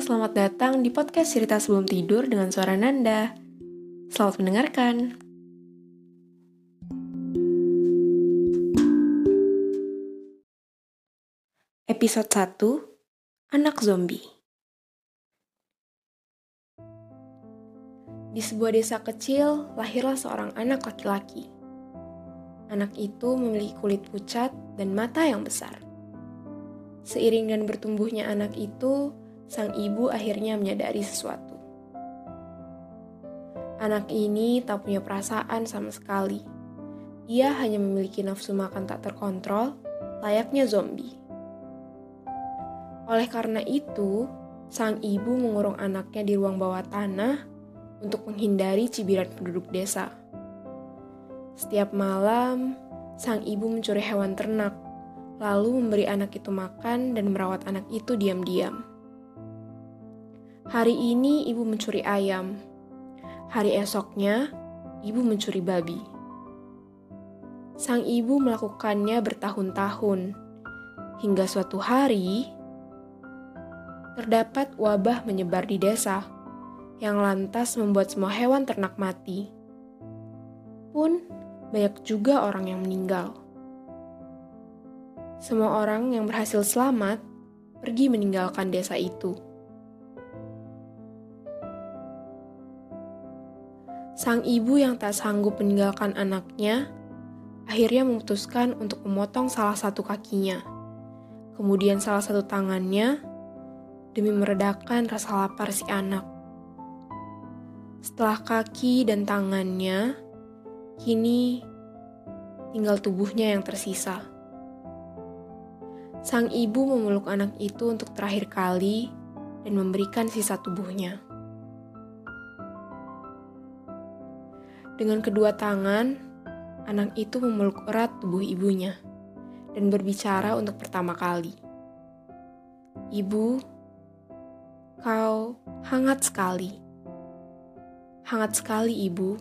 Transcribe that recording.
selamat datang di podcast cerita sebelum tidur dengan suara Nanda. Selamat mendengarkan. Episode 1 Anak Zombie Di sebuah desa kecil, lahirlah seorang anak laki-laki. Anak itu memiliki kulit pucat dan mata yang besar. Seiring dan bertumbuhnya anak itu, sang ibu akhirnya menyadari sesuatu. Anak ini tak punya perasaan sama sekali. Ia hanya memiliki nafsu makan tak terkontrol, layaknya zombie. Oleh karena itu, sang ibu mengurung anaknya di ruang bawah tanah untuk menghindari cibiran penduduk desa. Setiap malam, sang ibu mencuri hewan ternak, lalu memberi anak itu makan dan merawat anak itu diam-diam. Hari ini ibu mencuri ayam. Hari esoknya, ibu mencuri babi. Sang ibu melakukannya bertahun-tahun, hingga suatu hari terdapat wabah menyebar di desa yang lantas membuat semua hewan ternak mati. Pun banyak juga orang yang meninggal. Semua orang yang berhasil selamat pergi meninggalkan desa itu. Sang ibu yang tak sanggup meninggalkan anaknya akhirnya memutuskan untuk memotong salah satu kakinya, kemudian salah satu tangannya demi meredakan rasa lapar si anak. Setelah kaki dan tangannya, kini tinggal tubuhnya yang tersisa. Sang ibu memeluk anak itu untuk terakhir kali dan memberikan sisa tubuhnya. Dengan kedua tangan, anak itu memeluk erat tubuh ibunya dan berbicara untuk pertama kali. Ibu, kau hangat sekali. Hangat sekali, ibu.